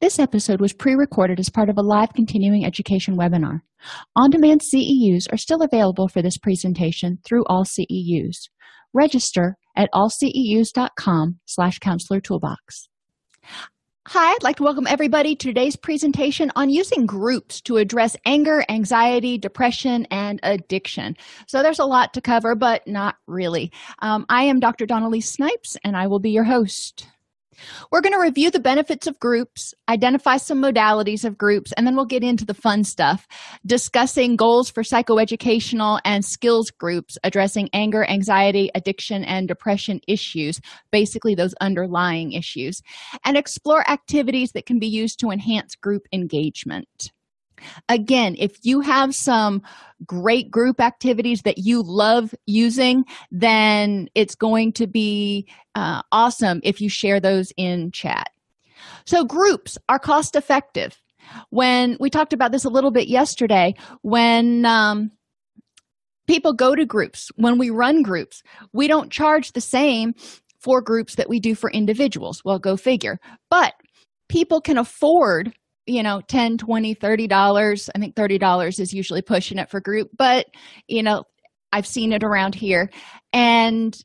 This episode was pre-recorded as part of a live continuing education webinar. On-demand CEUs are still available for this presentation through AllCEUs. Register at allceus.com slash counselor toolbox. Hi, I'd like to welcome everybody to today's presentation on using groups to address anger, anxiety, depression, and addiction. So there's a lot to cover, but not really. Um, I am Dr. Dawn-Elise Snipes, and I will be your host. We're going to review the benefits of groups, identify some modalities of groups, and then we'll get into the fun stuff, discussing goals for psychoeducational and skills groups addressing anger, anxiety, addiction, and depression issues, basically those underlying issues, and explore activities that can be used to enhance group engagement. Again, if you have some great group activities that you love using, then it's going to be uh, awesome if you share those in chat. So, groups are cost effective. When we talked about this a little bit yesterday, when um, people go to groups, when we run groups, we don't charge the same for groups that we do for individuals. Well, go figure. But people can afford you know 10 20 30 dollars. I think 30 dollars is usually pushing it for group but you know i've seen it around here. And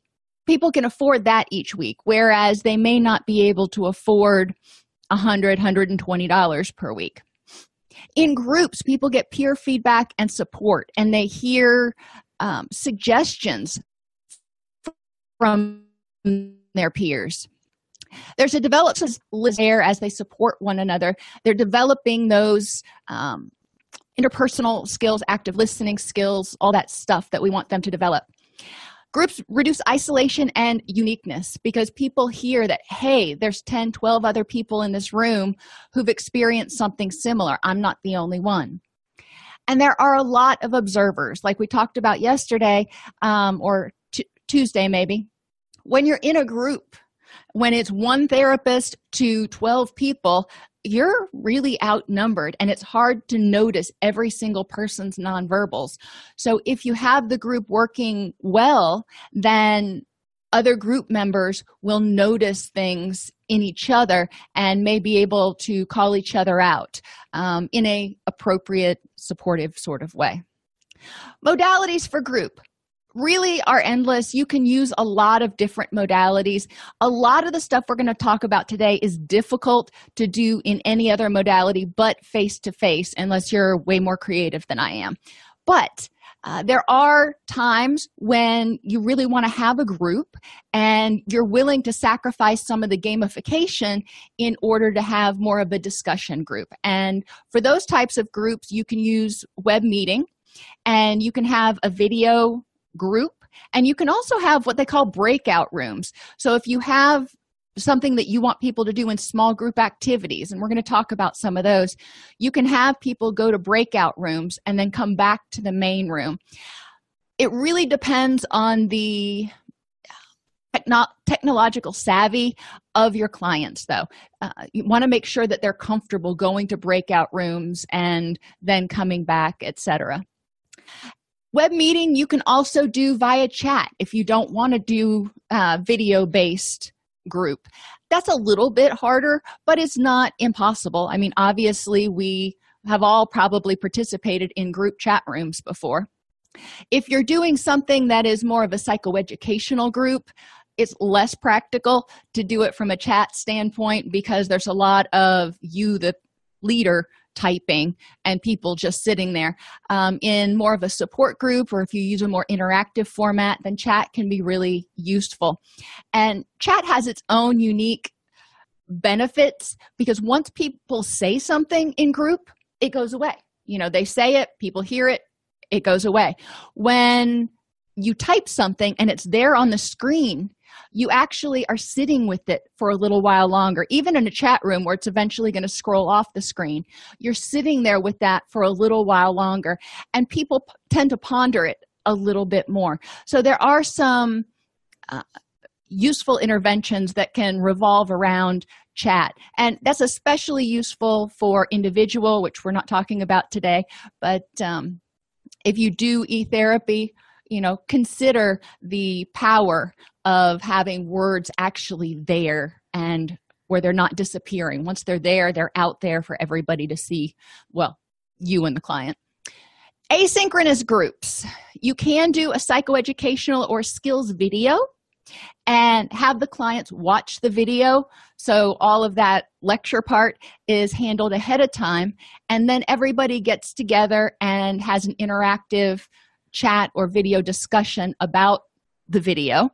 people can afford that each week whereas they may not be able to afford 100 120 dollars per week. In groups people get peer feedback and support and they hear um, suggestions from their peers there's a there as they support one another. They're developing those um, interpersonal skills active listening skills all that stuff that we want them to develop. Groups reduce isolation and uniqueness because people hear that hey there's 10 12 other people in this room who've experienced something similar. I'm not the only one. And there are a lot of observers. Like we talked about yesterday um, or t- tuesday maybe. When you're in a group when it's one therapist to 12 people you're really outnumbered and it's hard to notice every single person's nonverbals. So if you have the group working well then other group members will notice things in each other and may be able to call each other out um, in a appropriate supportive sort of way. Modalities for group really are endless. You can use a lot of different modalities. A lot of the stuff we're going to talk about today is difficult to do in any other modality but face to face, unless you're way more creative than I am. But uh, there are times when you really want to have a group and you're willing to sacrifice some of the gamification in order to have more of a discussion group. And for those types of groups, you can use web meeting and you can have a video group and you can also have what they call breakout rooms. So if you have something that you want people to do in small group activities and we're going to talk about some of those you can have people go to breakout rooms and then come back to the main room. It really depends on the techno- technological savvy of your clients though. Uh, you want to make sure that they're comfortable going to breakout rooms and then coming back etc web meeting you can also do via chat if you don't want to do uh, video based group that's a little bit harder but it's not impossible i mean obviously we have all probably participated in group chat rooms before. If you're doing something that is more of a psychoeducational group, it's less practical to do it from a chat standpoint because there's a lot of you, the leader, typing and people just sitting there. Um, in more of a support group, or if you use a more interactive format, then chat can be really useful. And chat has its own unique benefits because once people say something in group, it goes away. You know, they say it, people hear it, it goes away. When you type something and it's there on the screen, you actually are sitting with it for a little while longer. Even in a chat room where it's eventually going to scroll off the screen, you're sitting there with that for a little while longer. And people p- tend to ponder it a little bit more. So there are some uh, useful interventions that can revolve around chat. And that's especially useful for individual, which we're not talking about today. But um, if you do e therapy, you know, consider the power of having words actually there and where they're not disappearing. Once they're there, they're out there for everybody to see. Well, you and the client. Asynchronous groups. You can do a psychoeducational or skills video and have the clients watch the video. So, all of that lecture part is handled ahead of time, and then everybody gets together and has an interactive chat or video discussion about the video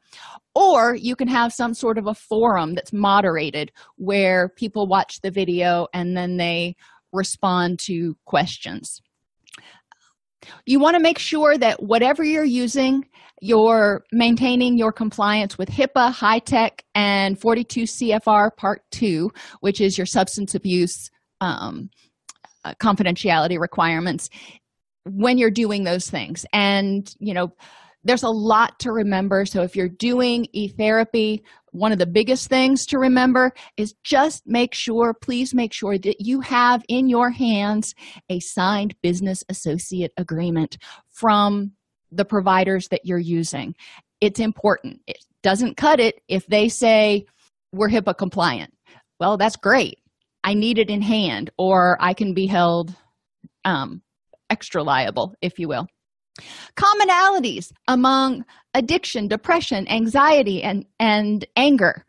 or you can have some sort of a forum that's moderated where people watch the video and then they respond to questions you want to make sure that whatever you're using you're maintaining your compliance with HIPAA, HITECH, and 42 CFR Part 2, which is your substance abuse um, uh, confidentiality requirements when you're doing those things. And, you know, there's a lot to remember. So if you're doing e therapy, one of the biggest things to remember is just make sure, please make sure that you have in your hands a signed business associate agreement from the providers that you're using. It's important. It doesn't cut it if they say we're HIPAA compliant. Well, that's great. I need it in hand, or I can be held um, extra liable, if you will. Commonalities among addiction, depression, anxiety, and, and anger.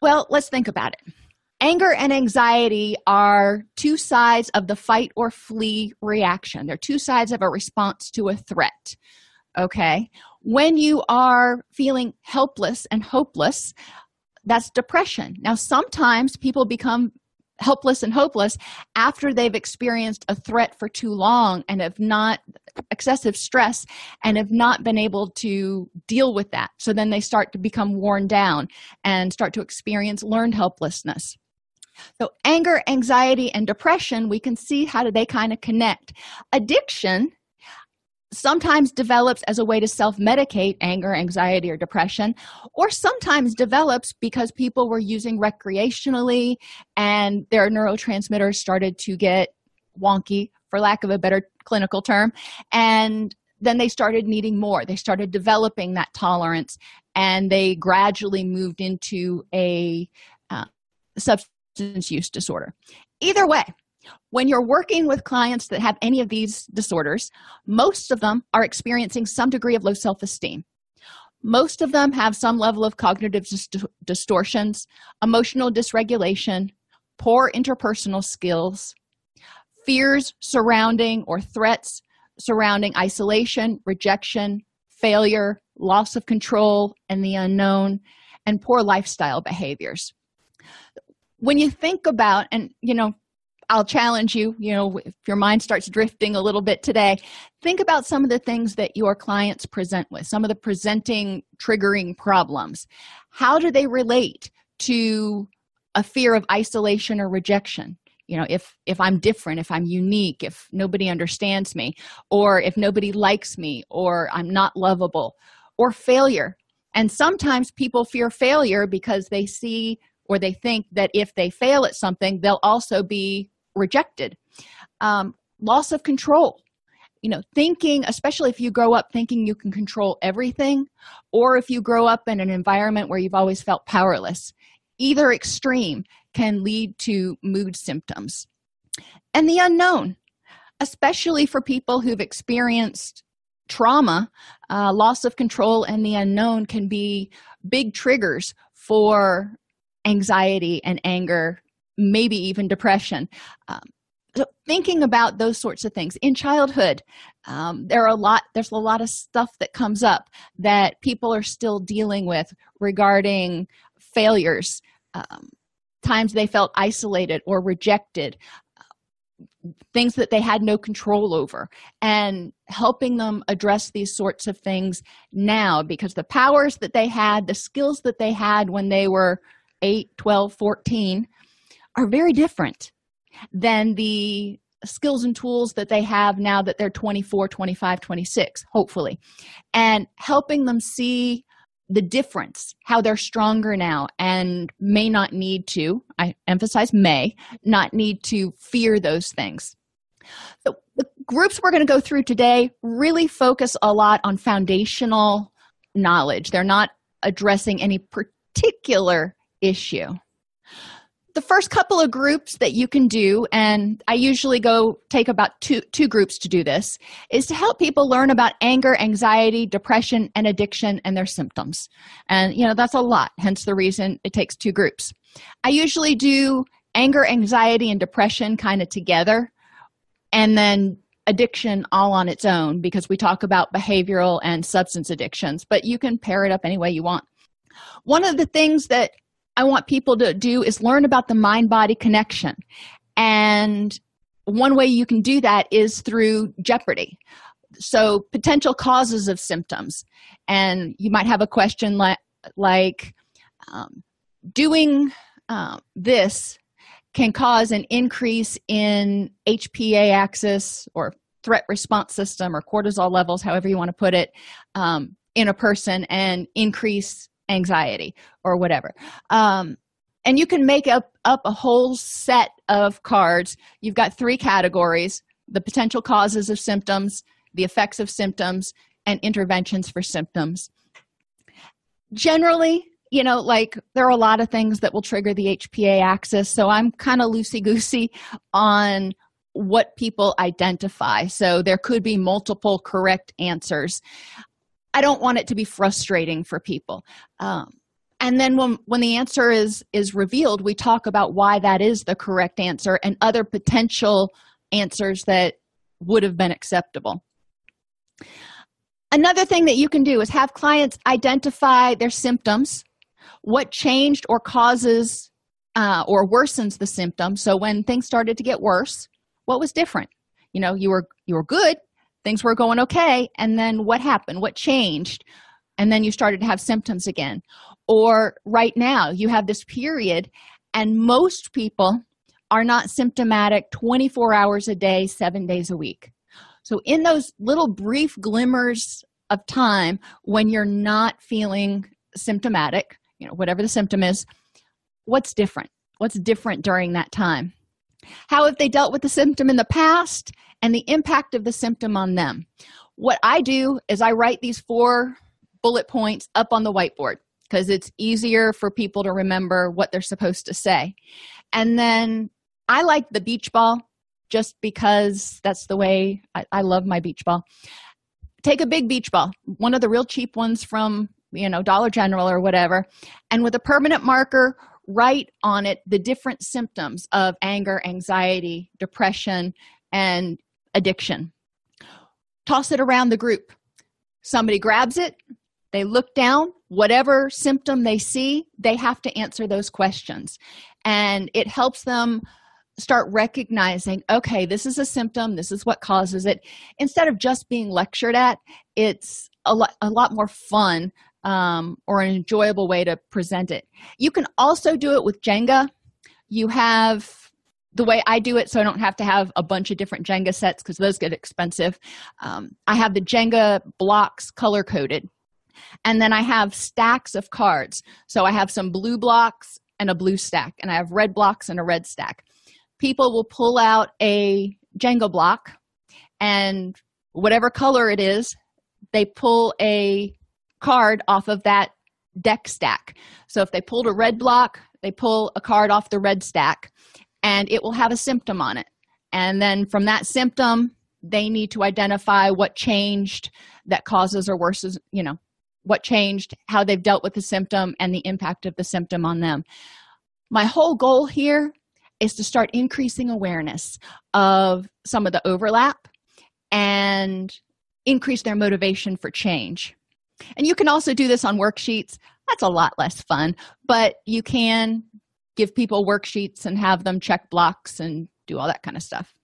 Well, let's think about it. Anger and anxiety are two sides of the fight or flee reaction. They're two sides of a response to a threat. Okay. When you are feeling helpless and hopeless, that's depression. Now, sometimes people become helpless and hopeless after they've experienced a threat for too long and have not excessive stress and have not been able to deal with that. So then they start to become worn down and start to experience learned helplessness. So anger anxiety and depression we can see how do they kind of connect. Addiction sometimes develops as a way to self medicate anger, anxiety, or depression, or sometimes develops because people were using recreationally and their neurotransmitters started to get wonky, for lack of a better clinical term, and then they started needing more. They started developing that tolerance and they gradually moved into a uh, substance use disorder. Either way, when you're working with clients that have any of these disorders, most of them are experiencing some degree of low self esteem. Most of them have some level of cognitive dist- distortions, emotional dysregulation, poor interpersonal skills, fears surrounding or threats surrounding isolation, rejection, failure, loss of control, and the unknown, and poor lifestyle behaviors. When you think about, and you know, I'll challenge you, you know, if your mind starts drifting a little bit today, think about some of the things that your clients present with, some of the presenting triggering problems. How do they relate to a fear of isolation or rejection? You know, if if I'm different, if I'm unique, if nobody understands me, or if nobody likes me, or I'm not lovable, or failure. And sometimes people fear failure because they see or they think that if they fail at something, they'll also be rejected. Um, loss of control. You know thinking especially if you grow up thinking you can control everything or if you grow up in an environment where you've always felt powerless either extreme can lead to mood symptoms. And the unknown especially for people who've experienced trauma, uh, loss of control, and the unknown can be big triggers for anxiety and anger, maybe even depression. Um, so thinking about those sorts of things in childhood um, there are a lot there's a lot of stuff that comes up that people are still dealing with regarding failures um, times they felt isolated or rejected things that they had no control over and helping them address these sorts of things now because the powers that they had the skills that they had when they were 8 12 14 are very different than the skills and tools that they have now that they're 24 25 26 hopefully. And helping them see the difference how they're stronger now and may not need to i emphasize may not need to fear those things. So the groups we're going to go through today really focus a lot on foundational knowledge. They're not addressing any particular issue the first couple of groups that you can do and i usually go take about two two groups to do this is to help people learn about anger anxiety depression and addiction and their symptoms. And you know that's a lot hence the reason it takes two groups. I usually do anger anxiety and depression kind of together and then addiction all on its own because we talk about behavioral and substance addictions but you can pair it up any way you want. One of the things that I want people to do is learn about the mind body connection. And one way you can do that is through Jeopardy. So, potential causes of symptoms. And you might have a question like, like um, doing uh, this can cause an increase in HPA axis or threat response system or cortisol levels, however you want to put it, um, in a person and increase anxiety or whatever. Um, and you can make up up a whole set of cards. You've got three categories the potential causes of symptoms the effects of symptoms and interventions for symptoms. Generally you know like there are a lot of things that will trigger the hpa axis so i'm kind of loosey goosey on what people identify. So there could be multiple correct answers i don't want it to be frustrating for people. Um, and then when when the answer is is revealed we talk about why that is the correct answer and other potential answers that would have been acceptable. Another thing that you can do is have clients identify their symptoms what changed or causes uh, or worsens the symptoms so when things started to get worse what was different? You know you were you were good things were going okay and then what happened? What changed? And then you started to have symptoms again. Or right now you have this period and most people are not symptomatic 24 hours a day 7 days a week. So in those little brief glimmers of time when you're not feeling symptomatic you know whatever the symptom is what's different? What's different during that time how have they dealt with the symptom in the past and the impact of the symptom on them? What i do is i write these four bullet points up on the whiteboard because it's easier for people to remember what they're supposed to say. And then i like the beach ball just because that's the way I, I, love my beach ball. Take a big beach ball one of the real cheap ones from you know dollar general or whatever and with a permanent marker write on it the different symptoms of anger anxiety depression and addiction. Toss it around the group. Somebody grabs it. They look down. Whatever symptom they see they have to answer those questions. And it helps them start recognizing okay this is a symptom. This is what causes it. Instead of just being lectured at it's a lot, a lot more fun um, or an enjoyable way to present it. You can also do it with jenga. You have the way I do it, so I don't have to have a bunch of different Jenga sets because those get expensive. Um, I have the Jenga blocks color coded. And then i have stacks of cards. So i have some blue blocks and a blue stack and i have red blocks and a red stack. People will pull out a jenga block and whatever color it is they pull a card off of that deck stack. So if they pulled a red block they pull a card off the red stack and it will have a symptom on it. And then from that symptom they need to identify what changed that causes or worsens you know what changed how they've dealt with the symptom and the impact of the symptom on them. My whole goal here is to start increasing awareness of some of the overlap and increase their motivation for change and you can also do this on worksheets. That's a lot less fun but you can give people worksheets and have them check blocks and do all that kind of stuff.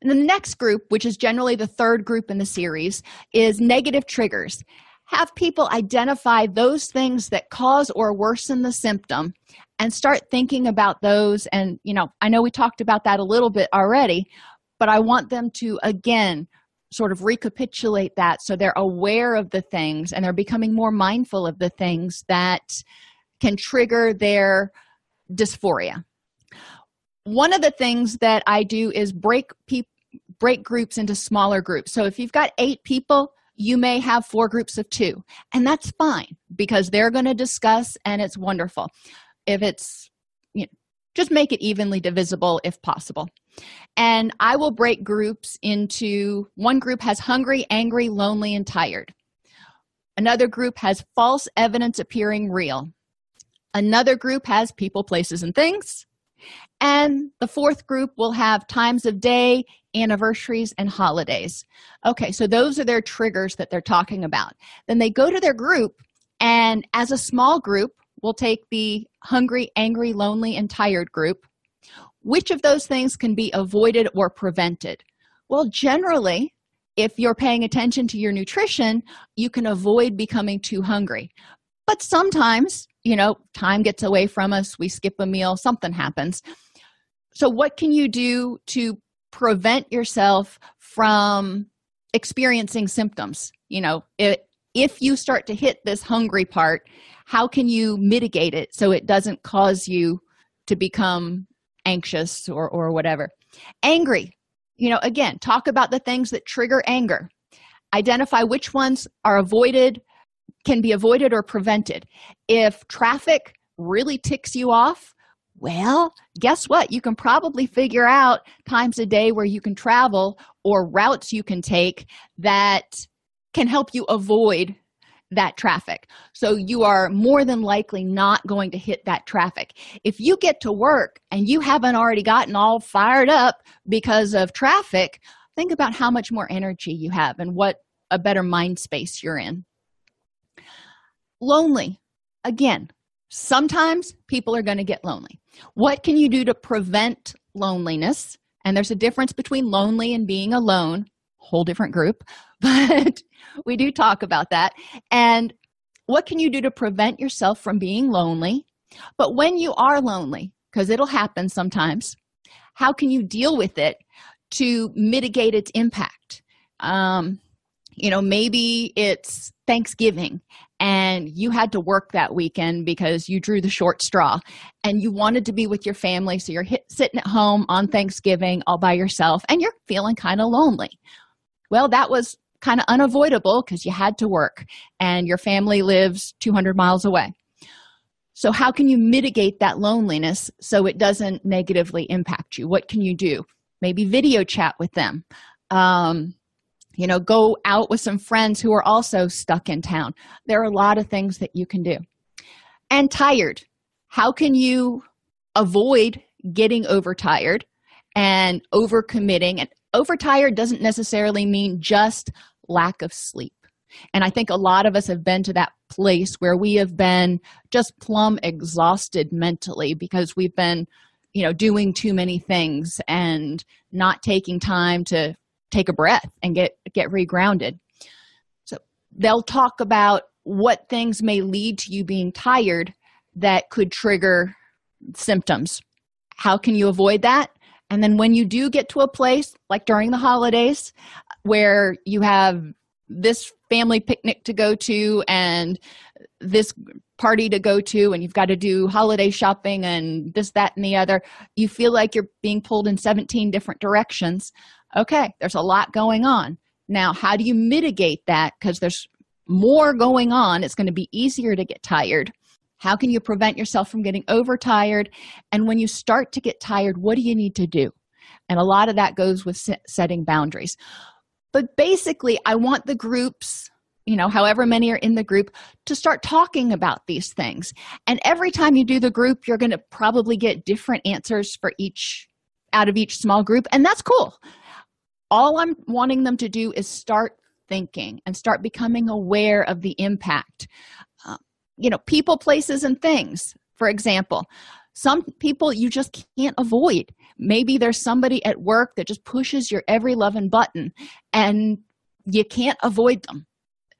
And the next group which is generally the third group in the series is negative triggers. Have people identify those things that cause or worsen the symptom and start thinking about those. And you know i know we talked about that a little bit already but i want them to again sort of recapitulate that so they're aware of the things and they're becoming more mindful of the things that can trigger their dysphoria. One of the things that i do is break people break groups into smaller groups. So if you've got eight people you may have four groups of two and that's fine because they're going to discuss and it's wonderful. If it's you know just make it evenly divisible if possible and i will break groups into one group has hungry angry lonely and tired. Another group has false evidence appearing real. Another group has people places and things. And the fourth group will have times of day anniversaries and holidays. Okay so those are their triggers that they're talking about. Then they go to their group and as a small group we'll take the hungry angry lonely and tired group which of those things can be avoided or prevented? Well generally if you're paying attention to your nutrition you can avoid becoming too hungry. But sometimes you know time gets away from us we skip a meal something happens. So what can you do to prevent yourself from experiencing symptoms? You know it, if you start to hit this hungry part how can you mitigate it so it doesn't cause you to become anxious or or whatever. Angry. You know again talk about the things that trigger anger. Identify which ones are avoided can be avoided or prevented. If traffic really ticks you off well, guess what? You can probably figure out times a day where you can travel or routes you can take that can help you avoid that traffic. So you are more than likely not going to hit that traffic. If you get to work and you haven't already gotten all fired up because of traffic, think about how much more energy you have and what a better mind space you're in. Lonely. Again, sometimes people are going to get lonely. What can you do to prevent loneliness? And there's a difference between lonely and being alone, whole different group, but we do talk about that. And what can you do to prevent yourself from being lonely? But when you are lonely, because it'll happen sometimes, how can you deal with it to mitigate its impact? Um, you know, maybe it's Thanksgiving and you had to work that weekend because you drew the short straw and you wanted to be with your family so you're hit, sitting at home on thanksgiving all by yourself and you're feeling kind of lonely well that was kind of unavoidable because you had to work and your family lives 200 miles away. So how can you mitigate that loneliness so it doesn't negatively impact you? What can you do? Maybe video chat with them. Um, you know go out with some friends who are also stuck in town. There are a lot of things that you can do. And tired. How can you avoid getting overtired and overcommitting and overtired doesn't necessarily mean just lack of sleep. And i think a lot of us have been to that place where we have been just plumb exhausted mentally because we've been you know doing too many things and not taking time to take a breath and get get regrounded. So they'll talk about what things may lead to you being tired that could trigger symptoms. How can you avoid that and then when you do get to a place like during the holidays where you have this family picnic to go to and this party to go to and you've got to do holiday shopping and this that and the other you feel like you're being pulled in 17 different directions. Okay there's a lot going on. Now how do you mitigate that? Because there's more going on. It's going to be easier to get tired how can you prevent yourself from getting overtired? And when you start to get tired what do you need to do? And a lot of that goes with setting boundaries. But basically i want the groups you know however many are in the group to start talking about these things. And every time you do the group you're going to probably get different answers for each out of each small group and that's cool. All i'm wanting them to do is start thinking and start becoming aware of the impact you know people places and things. For example some people you just can't avoid. Maybe there's somebody at work that just pushes your every loving button and you can't avoid them.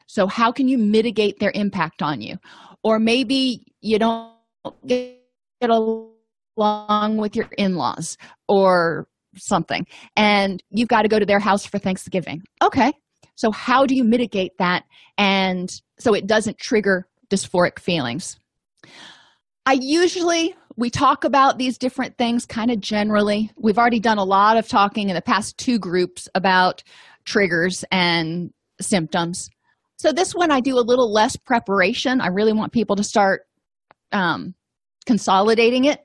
So how can you mitigate their impact on you? Or maybe you don't get along with your in-laws or something and you've got to go to their house for thanksgiving. Okay so how do you mitigate that? And so it doesn't trigger dysphoric feelings. I usually we talk about these different things kind of generally. We've already done a lot of talking in the past two groups about triggers and symptoms. So this one i do a little less preparation. I really want people to start um, consolidating it.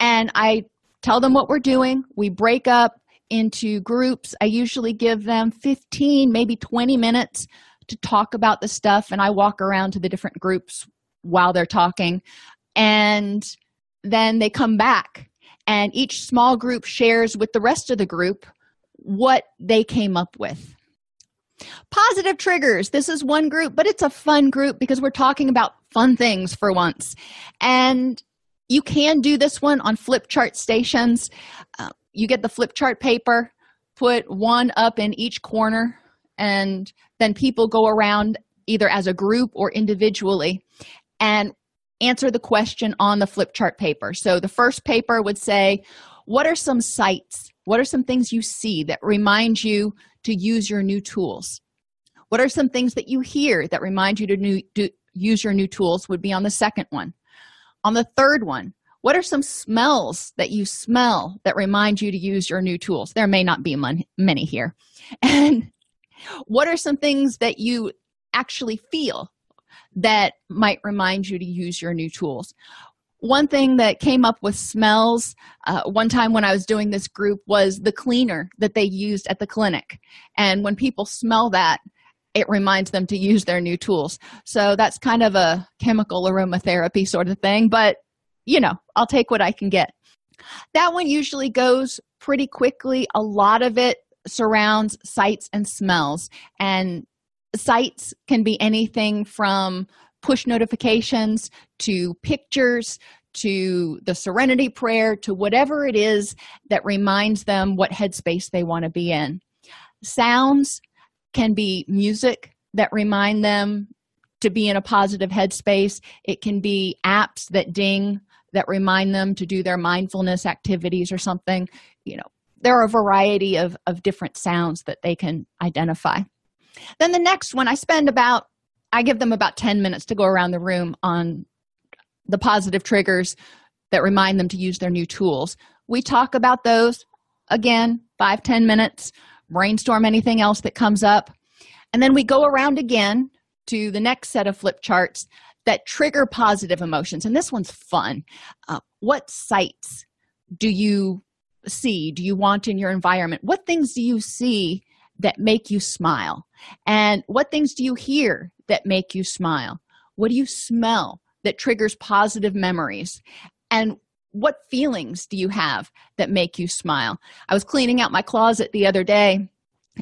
And i tell them what we're doing. We break up into groups. I usually give them 15 maybe 20 minutes to talk about the stuff and i walk around to the different groups while they're talking. And then they come back and each small group shares with the rest of the group what they came up with. Positive triggers. This is one group but it's a fun group because we're talking about fun things for once. And you can do this one on flip chart stations. Uh, you get the flip chart paper put one up in each corner and then people go around either as a group or individually and answer the question on the flip chart paper. So the first paper would say what are some sights what are some things you see that remind you to use your new tools? What are some things that you hear that remind you to new, do, use your new tools would be on the second one. On the third one what are some smells that you smell that remind you to use your new tools? There may not be many here. And what are some things that you actually feel that might remind you to use your new tools? One thing that came up with smells uh, one time when i was doing this group was the cleaner that they used at the clinic. And when people smell that it reminds them to use their new tools. So that's kind of a chemical aromatherapy sort of thing but you know i'll take what i can get. That one usually goes pretty quickly. A lot of it surrounds sights and smells. And sights can be anything from push notifications to pictures to the serenity prayer to whatever it is that reminds them what headspace they want to be in. Sounds can be music that remind them to be in a positive headspace. It can be apps that ding that remind them to do their mindfulness activities or something you know there are a variety of, of different sounds that they can identify. Then the next one i spend about i give them about 10 minutes to go around the room on the positive triggers that remind them to use their new tools. We talk about those again five ten minutes brainstorm anything else that comes up. And then we go around again to the next set of flip charts that trigger positive emotions. And this one's fun. Uh, what sights do you see? Do you want in your environment? What things do you see that make you smile? And what things do you hear that make you smile? What do you smell that triggers positive memories? And what feelings do you have that make you smile? I was cleaning out my closet the other day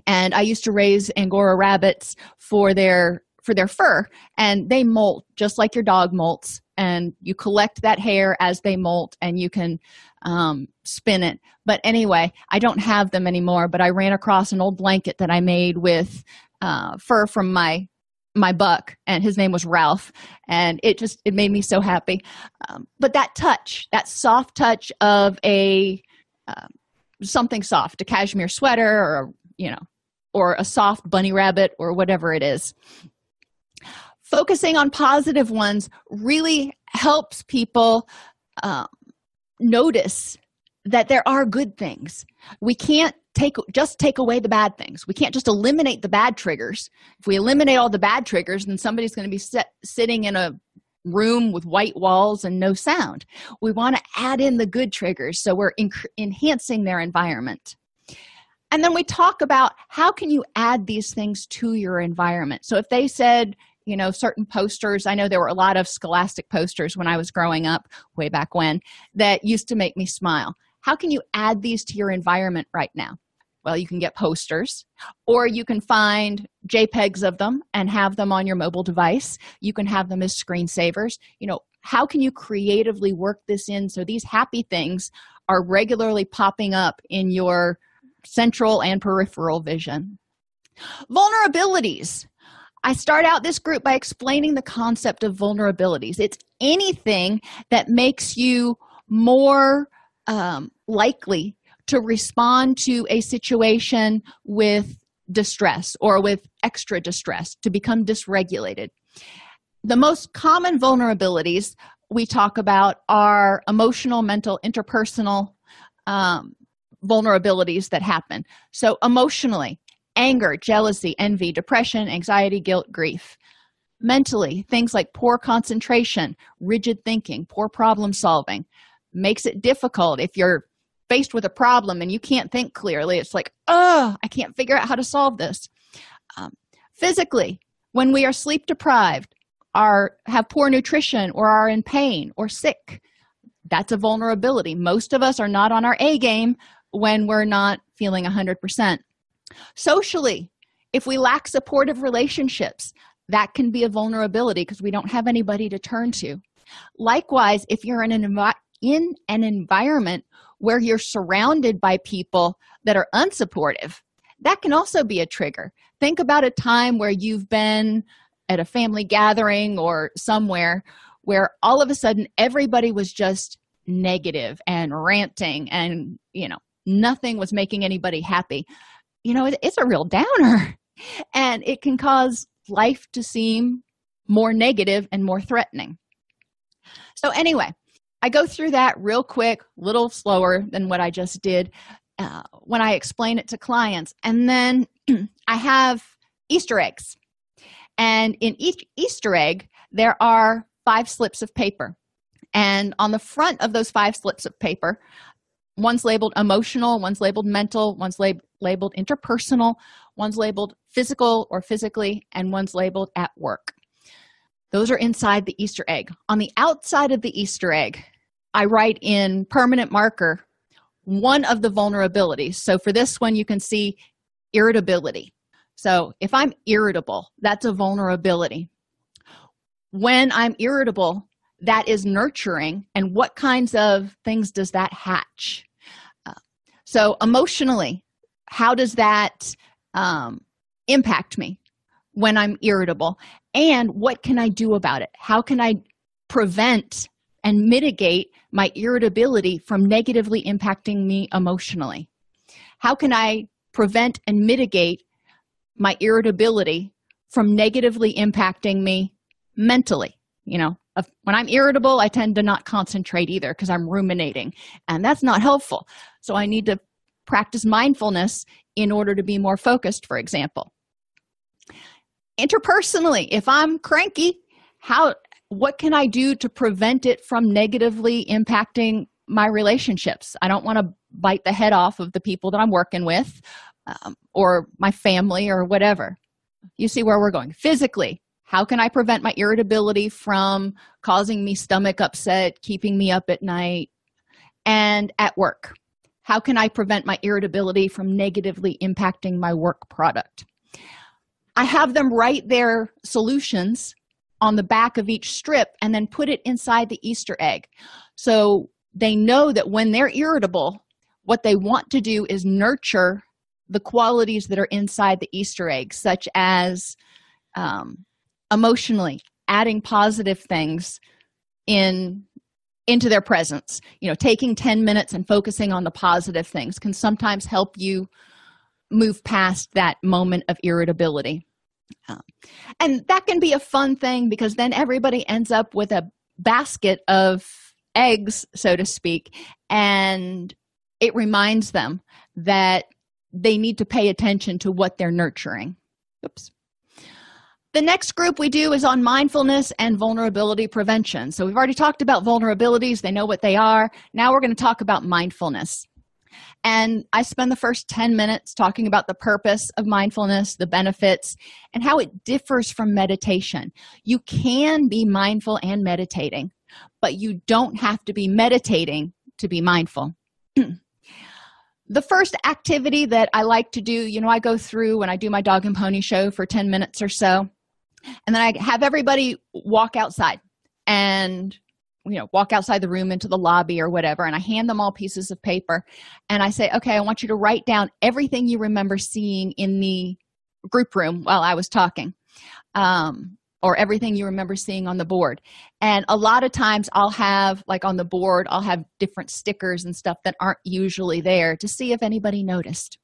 and i used to raise angora rabbits for their for their fur and they molt just like your dog molts and you collect that hair as they molt and you can um, spin it. But anyway i don't have them anymore but i ran across an old blanket that i made with uh, fur from my my buck and his name was ralph and it just it made me so happy. Um, but that touch that soft touch of a uh, something soft a cashmere sweater or you know or a soft bunny rabbit or whatever it is. Focusing on positive ones really helps people um, notice that there are good things we can't take just take away the bad things we can't just eliminate the bad triggers if we eliminate all the bad triggers then somebody's going to be set, sitting in a room with white walls and no sound. We want to add in the good triggers so we're enhancing their environment. And then we talk about how can you add these things to your environment. So if they said, you know, certain posters, I know there were a lot of scholastic posters when I was growing up, way back when, that used to make me smile. How can you add these to your environment right now? Well, you can get posters, or you can find JPEGs of them and have them on your mobile device. You can have them as screensavers. You know, how can you creatively work this in so these happy things are regularly popping up in your central and peripheral vision? Vulnerabilities. I start out this group by explaining the concept of vulnerabilities. It's anything that makes you more um, likely to respond to a situation with distress or with extra distress, to become dysregulated. The most common vulnerabilities we talk about are emotional, mental, interpersonal um, vulnerabilities that happen. So, emotionally, anger, jealousy, envy, depression, anxiety, guilt, grief. Mentally, things like poor concentration, rigid thinking, poor problem solving makes it difficult if you're faced with a problem and you can't think clearly. It's like oh i can't figure out how to solve this. Um, physically when we are sleep deprived are have poor nutrition or are in pain or sick that's a vulnerability. Most of us are not on our a game when we're not feeling 100% socially if we lack supportive relationships that can be a vulnerability because we don't have anybody to turn to likewise if you're in an envi- in an environment where you're surrounded by people that are unsupportive, that can also be a trigger. Think about a time where you've been at a family gathering or somewhere where all of a sudden everybody was just negative and ranting and, you know, nothing was making anybody happy. You know, it's a real downer and it can cause life to seem more negative and more threatening. So, anyway, I go through that real quick, little slower than what I just did uh, when I explain it to clients. And then I have Easter eggs. And in each Easter egg, there are five slips of paper. And on the front of those five slips of paper, one's labeled emotional, one's labeled mental, one's lab- labeled interpersonal, one's labeled physical or physically, and one's labeled at work. Those are inside the Easter egg. On the outside of the Easter egg, I write in permanent marker one of the vulnerabilities. So for this one, you can see irritability. So if I'm irritable, that's a vulnerability. When I'm irritable, that is nurturing. And what kinds of things does that hatch? Uh, so emotionally, how does that um, impact me when I'm irritable? and what can i do about it how can i prevent and mitigate my irritability from negatively impacting me emotionally how can i prevent and mitigate my irritability from negatively impacting me mentally you know when i'm irritable i tend to not concentrate either because i'm ruminating and that's not helpful. So i need to practice mindfulness in order to be more focused for example. Interpersonally if i'm cranky how what can i do to prevent it from negatively impacting my relationships? I don't want to bite the head off of the people that i'm working with um, or my family or whatever. You see where we're going. Physically how can i prevent my irritability from causing me stomach upset keeping me up at night and at work how can i prevent my irritability from negatively impacting my work product I have them write their solutions on the back of each strip and then put it inside the Easter egg. So they know that when they're irritable, what they want to do is nurture the qualities that are inside the Easter egg, such as um, emotionally adding positive things in into their presence you know taking 10 minutes and focusing on the positive things can sometimes help you move past that moment of irritability. Um, and that can be a fun thing because then everybody ends up with a basket of eggs, so to speak, and it reminds them that they need to pay attention to what they're nurturing. Oops. The next group we do is on mindfulness and vulnerability prevention. So we've already talked about vulnerabilities, they know what they are. Now we're going to talk about mindfulness. And I spend the first 10 minutes talking about the purpose of mindfulness, the benefits, and how it differs from meditation. You can be mindful and meditating, but you don't have to be meditating to be mindful. the first activity that I like to do, you know, I go through when I do my dog and pony show for 10 minutes or so, and then I have everybody walk outside and you know walk outside the room into the lobby or whatever. And i hand them all pieces of paper and i say okay i want you to write down everything you remember seeing in the group room while i was talking um, or everything you remember seeing on the board. And a lot of times i'll have like on the board i'll have different stickers and stuff that aren't usually there to see if anybody noticed.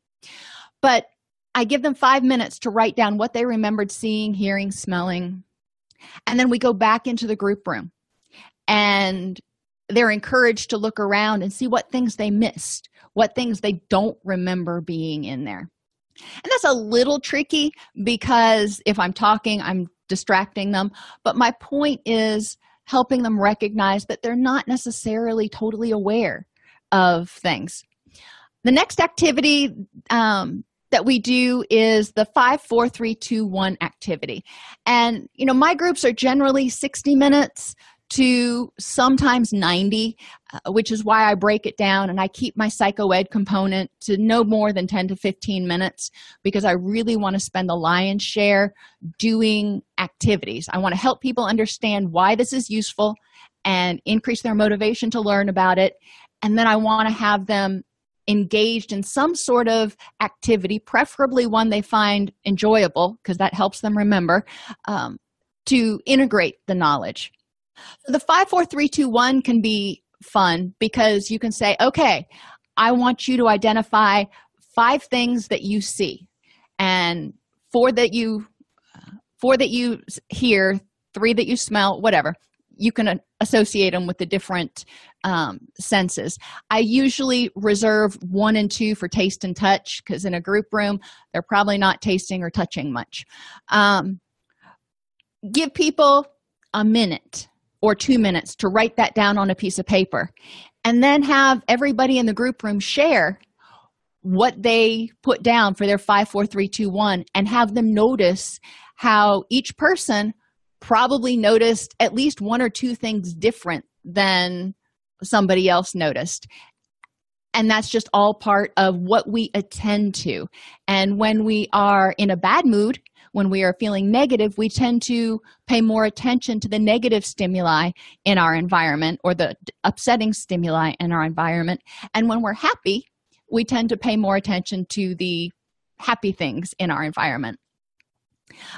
But i give them five minutes to write down what they remembered seeing hearing smelling and then we go back into the group room and they're encouraged to look around and see what things they missed, what things they don't remember being in there. And that's a little tricky because if I'm talking, I'm distracting them. But my point is helping them recognize that they're not necessarily totally aware of things. The next activity um, that we do is the 54321 activity. And, you know, my groups are generally 60 minutes to sometimes 90, uh, which is why I break it down and I keep my psychoed component to no more than 10 to 15 minutes because I really want to spend the lion's share doing activities. I want to help people understand why this is useful and increase their motivation to learn about it. And then I want to have them engaged in some sort of activity, preferably one they find enjoyable because that helps them remember, um, to integrate the knowledge. The 54321 can be fun because you can say, okay, I want you to identify five things that you see and four that you four that you hear three that you smell whatever. You can associate them with the different um, senses. I usually reserve one and two for taste and touch because in a group room they're probably not tasting or touching much. Um, give people a minute or two minutes to write that down on a piece of paper and then have everybody in the group room share what they put down for their 54321 and have them notice how each person probably noticed at least one or two things different than somebody else noticed and that's just all part of what we attend to and when we are in a bad mood when we are feeling negative, we tend to pay more attention to the negative stimuli in our environment or the upsetting stimuli in our environment. And when we're happy, we tend to pay more attention to the happy things in our environment.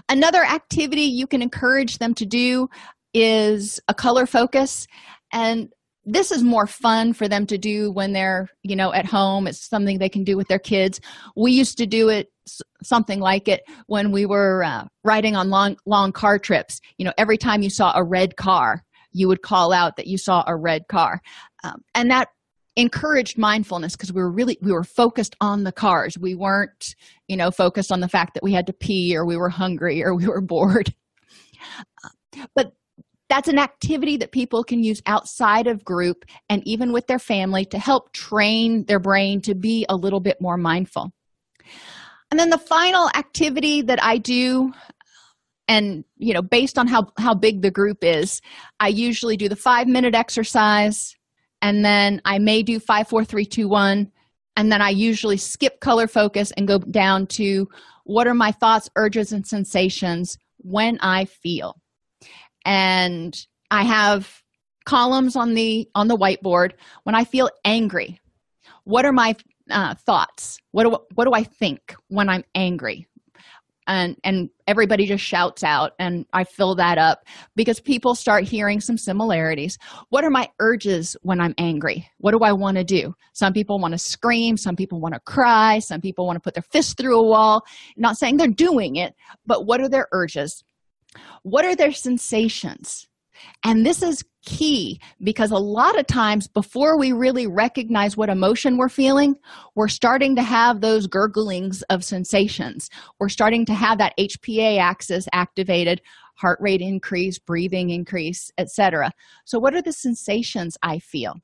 Another activity you can encourage them to do is a color focus. And this is more fun for them to do when they're you know at home. It's something they can do with their kids. We used to do it something like it when we were uh, riding on long long car trips. You know every time you saw a red car you would call out that you saw a red car. Um, and that encouraged mindfulness because we were really we were focused on the cars. We weren't you know focused on the fact that we had to pee or we were hungry or we were bored. But that's an activity that people can use outside of group and even with their family to help train their brain to be a little bit more mindful. And then the final activity that I do and you know based on how how big the group is i usually do the five minute exercise and then i may do five four three two one and then i usually skip color focus and go down to what are my thoughts urges and sensations when i feel and i have columns on the on the whiteboard. When i feel angry what are my uh, thoughts? What do, what do i think when i'm angry? And and everybody just shouts out and i fill that up because people start hearing some similarities. What are my urges when i'm angry? What do i want to do? Some people want to scream some people want to cry some people want to put their fist through a wall. Not saying they're doing it but what are their urges what are their sensations And this is key because a lot of times before we really recognize what emotion we're feeling, we're starting to have those gurglings of sensations. We're starting to have that HPA axis activated, heart rate increase, breathing increase, etc. So what are the sensations I feel?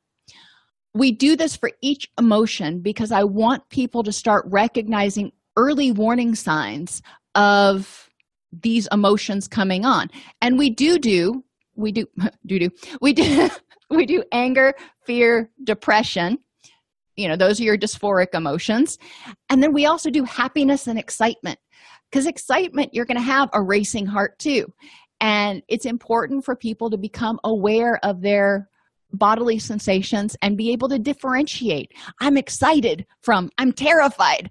We do this for each emotion because I want people to start recognizing early warning signs of these emotions coming on. And we do do we do do do we do we do anger fear depression you know those are your dysphoric emotions. And then we also do happiness and excitement because excitement you're going to have a racing heart too. And it's important for people to become aware of their bodily sensations and be able to differentiate. I'm excited from i'm terrified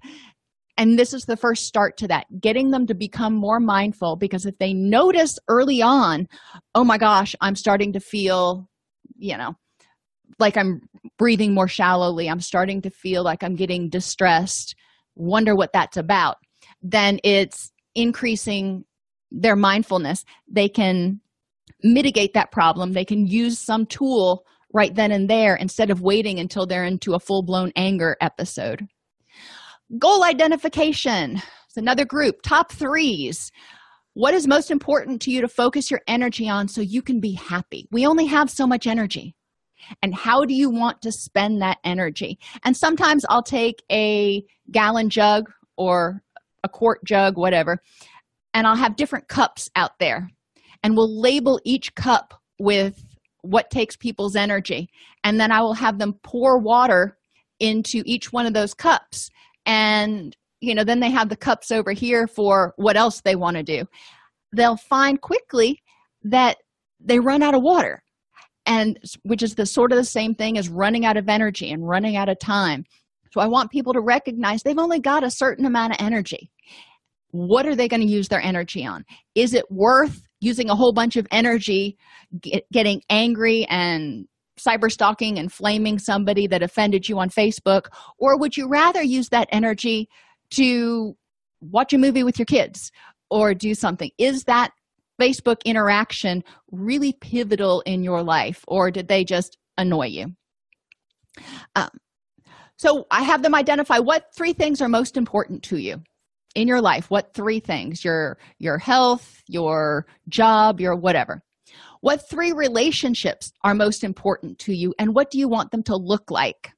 and this is the first start to that getting them to become more mindful because if they notice early on oh my gosh i'm starting to feel you know like i'm breathing more shallowly i'm starting to feel like i'm getting distressed wonder what that's about then it's increasing their mindfulness. They can mitigate that problem. They can use some tool right then and there instead of waiting until they're into a full-blown anger episode Goal identification. It's another group. Top threes. What is most important to you to focus your energy on so you can be happy? We only have so much energy. And how do you want to spend that energy? And sometimes I'll take a gallon jug or a quart jug, whatever, and I'll have different cups out there. And we'll label each cup with what takes people's energy. And then I will have them pour water into each one of those cups and you know then they have the cups over here for what else they want to do. They'll find quickly that they run out of water. And which is the sort of the same thing as running out of energy and running out of time. So i want people to recognize they've only got a certain amount of energy. What are they going to use their energy on? Is it worth using a whole bunch of energy get, getting angry and cyber stalking and flaming somebody that offended you on Facebook? Or would you rather use that energy to watch a movie with your kids or do something? Is that Facebook interaction really pivotal in your life or did they just annoy you? Um, so I have them identify what three things are most important to you in your life. What three things? Your your health, your job, your whatever. What three relationships are most important to you, and what do you want them to look like?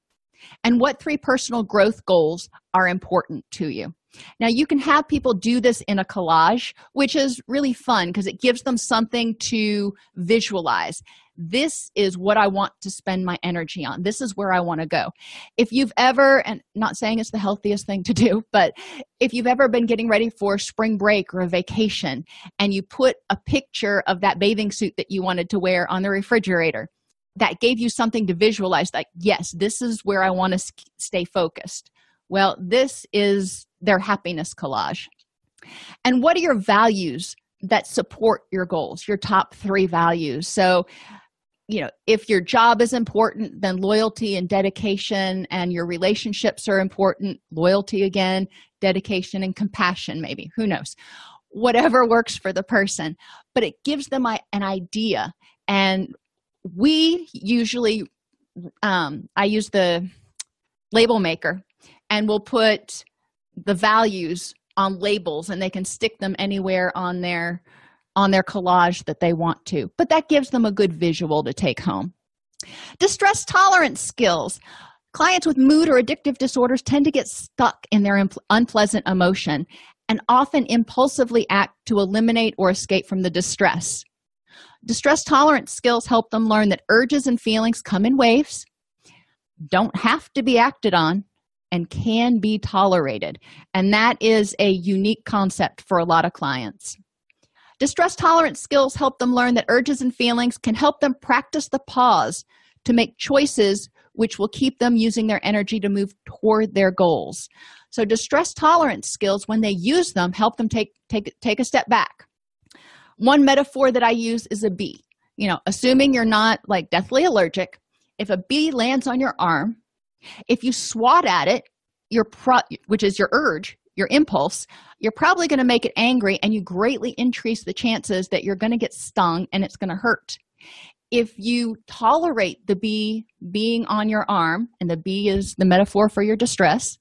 And what three personal growth goals are important to you? Now, you can have people do this in a collage, which is really fun because it gives them something to visualize this is what I want to spend my energy on. This is where I want to go. If you've ever, and not saying it's the healthiest thing to do, but if you've ever been getting ready for spring break or a vacation and you put a picture of that bathing suit that you wanted to wear on the refrigerator, that gave you something to visualize like, yes, this is where I want to stay focused. Well, this is their happiness collage. And what are your values that support your goals, your top three values? So, you know if your job is important then loyalty and dedication and your relationships are important. Loyalty again dedication and compassion maybe who knows? Whatever works for the person. But it gives them an idea. And we usually um, i use the label maker and we'll put the values on labels and they can stick them anywhere on their on their collage that they want to, but that gives them a good visual to take home. Distress tolerance skills. Clients with mood or addictive disorders tend to get stuck in their unpleasant emotion and often impulsively act to eliminate or escape from the distress. Distress tolerance skills help them learn that urges and feelings come in waves, don't have to be acted on, and can be tolerated. And that is a unique concept for a lot of clients. Distress tolerance skills help them learn that urges and feelings can help them practice the pause to make choices which will keep them using their energy to move toward their goals. So distress tolerance skills when they use them help them take take take a step back. One metaphor that I use is a bee. You know, assuming you're not like deathly allergic, if a bee lands on your arm, if you swat at it, your pro, which is your urge, your impulse, you're probably going to make it angry and you greatly increase the chances that you're going to get stung and it's going to hurt. if you tolerate the bee being on your arm, and the bee is the metaphor for your distress,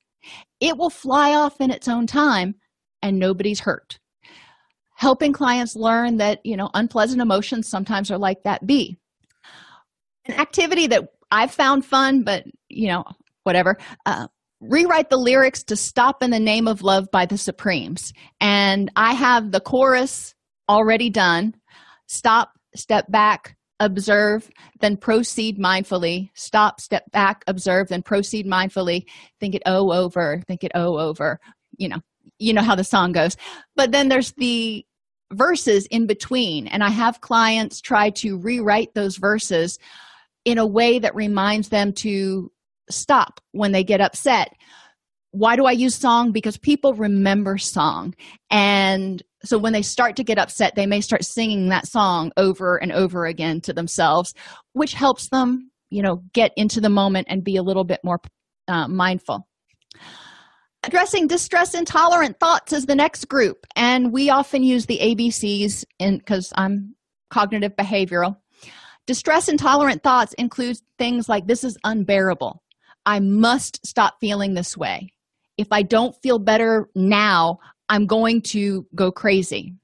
it will fly off in its own time and nobody's hurt. Helping clients learn that, you know, unpleasant emotions sometimes are like that bee. An activity that I've found fun, but, you know, whatever. Uh, rewrite the lyrics to Stop in the Name of Love by the Supremes. And I have the chorus already done. Stop, step back, observe, then proceed mindfully. Stop, step back, observe, then proceed mindfully. Think it oh over, think it oh over. You know, you know how the song goes. But then there's the verses in between, and I have clients try to rewrite those verses in a way that reminds them to stop when they get upset. Why do I use song? Because people remember song. And so when they start to get upset they may start singing that song over and over again to themselves which helps them you know get into the moment and be a little bit more uh, mindful addressing distress intolerant thoughts is the next group and we often use the abcs in because i'm cognitive behavioral distress intolerant thoughts include things like this is unbearable i must stop feeling this way if i don't feel better now I'm going to go crazy.